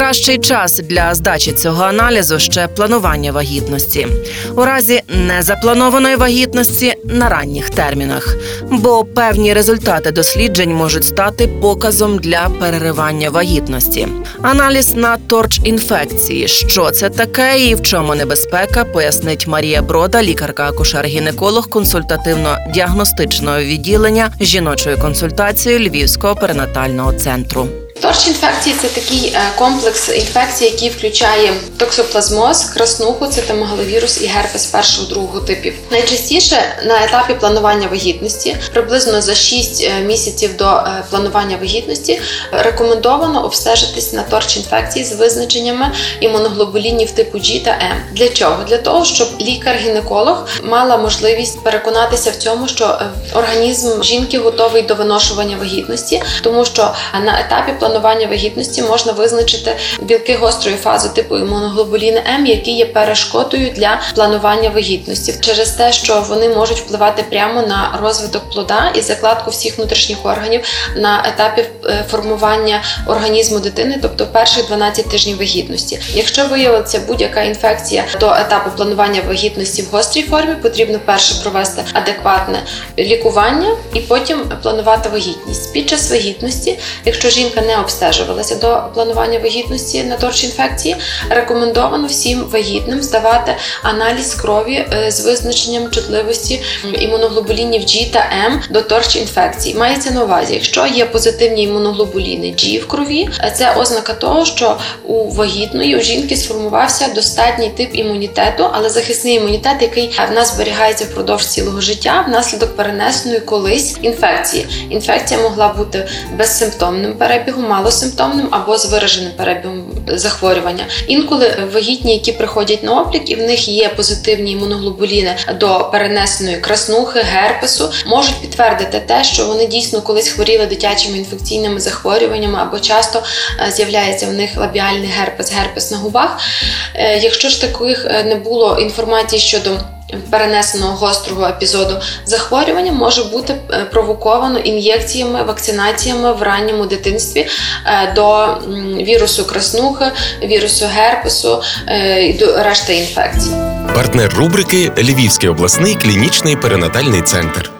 Кращий час для здачі цього аналізу ще планування вагітності у разі незапланованої вагітності на ранніх термінах, бо певні результати досліджень можуть стати показом для переривання вагітності. Аналіз на торч інфекції. Що це таке і в чому небезпека, пояснить Марія Брода, лікарка-акушер-гінеколог консультативно-діагностичного відділення жіночої консультації Львівського перинатального центру. Торч інфекції це такий е, комплекс інфекцій, який включає токсоплазмоз, краснуху, цитомегаловірус і герпес першого другого типів. Найчастіше на етапі планування вагітності, приблизно за 6 е, місяців до е, планування вагітності, рекомендовано обстежитись на торч інфекції з визначеннями імуноглобулінів типу G та M. Для чого? Для того, щоб лікар-гінеколог мала можливість переконатися в цьому, що організм жінки готовий до виношування вагітності, тому що на етапі планування вагітності можна визначити білки гострої фази типу імуноглобуліни М, які є перешкодою для планування вагітності, через те, що вони можуть впливати прямо на розвиток плода і закладку всіх внутрішніх органів на етапі е, формування організму дитини, тобто перших 12 тижнів вагітності. Якщо виявиться будь-яка інфекція до етапу планування вагітності в гострій формі, потрібно перше провести адекватне лікування і потім планувати вагітність. Під час вагітності, якщо жінка не обстежувалася до планування вагітності на торч інфекції, рекомендовано всім вагітним здавати аналіз крові е, з визначенням чутливості імуноглобулінів G та М до торч інфекції. Мається на увазі, якщо є позитивні імуноглобуліни G в крові, е, це ознака того, що у вагітної у жінки сформувався достатній тип імунітету, але захисний імунітет, який в нас зберігається впродовж цілого життя внаслідок перенесеної колись інфекції. Інфекція могла бути безсимптомним перебігом, малосимптомним або з вираженим перебігом захворювання. Інколи вагітні, які приходять на облік, і в них є позитивні імуноглобуліни до перенесеної краснухи, герпесу, можуть підтвердити те, що вони дійсно колись хворіли дитячими інфекційними захворюваннями, або часто е, з'являється в них лабіальний герпес, герпес на губах. Е, Якщо ж таких е, не було інформації щодо перенесеного гострого епізоду захворювання може бути е, провоковано ін'єкціями, вакцинаціями в ранньому дитинстві е, до вірусу краснухи, вірусу герпесу е, і до решти інфекцій. Партнер рубрики Львівський обласний клінічний перинатальний центр.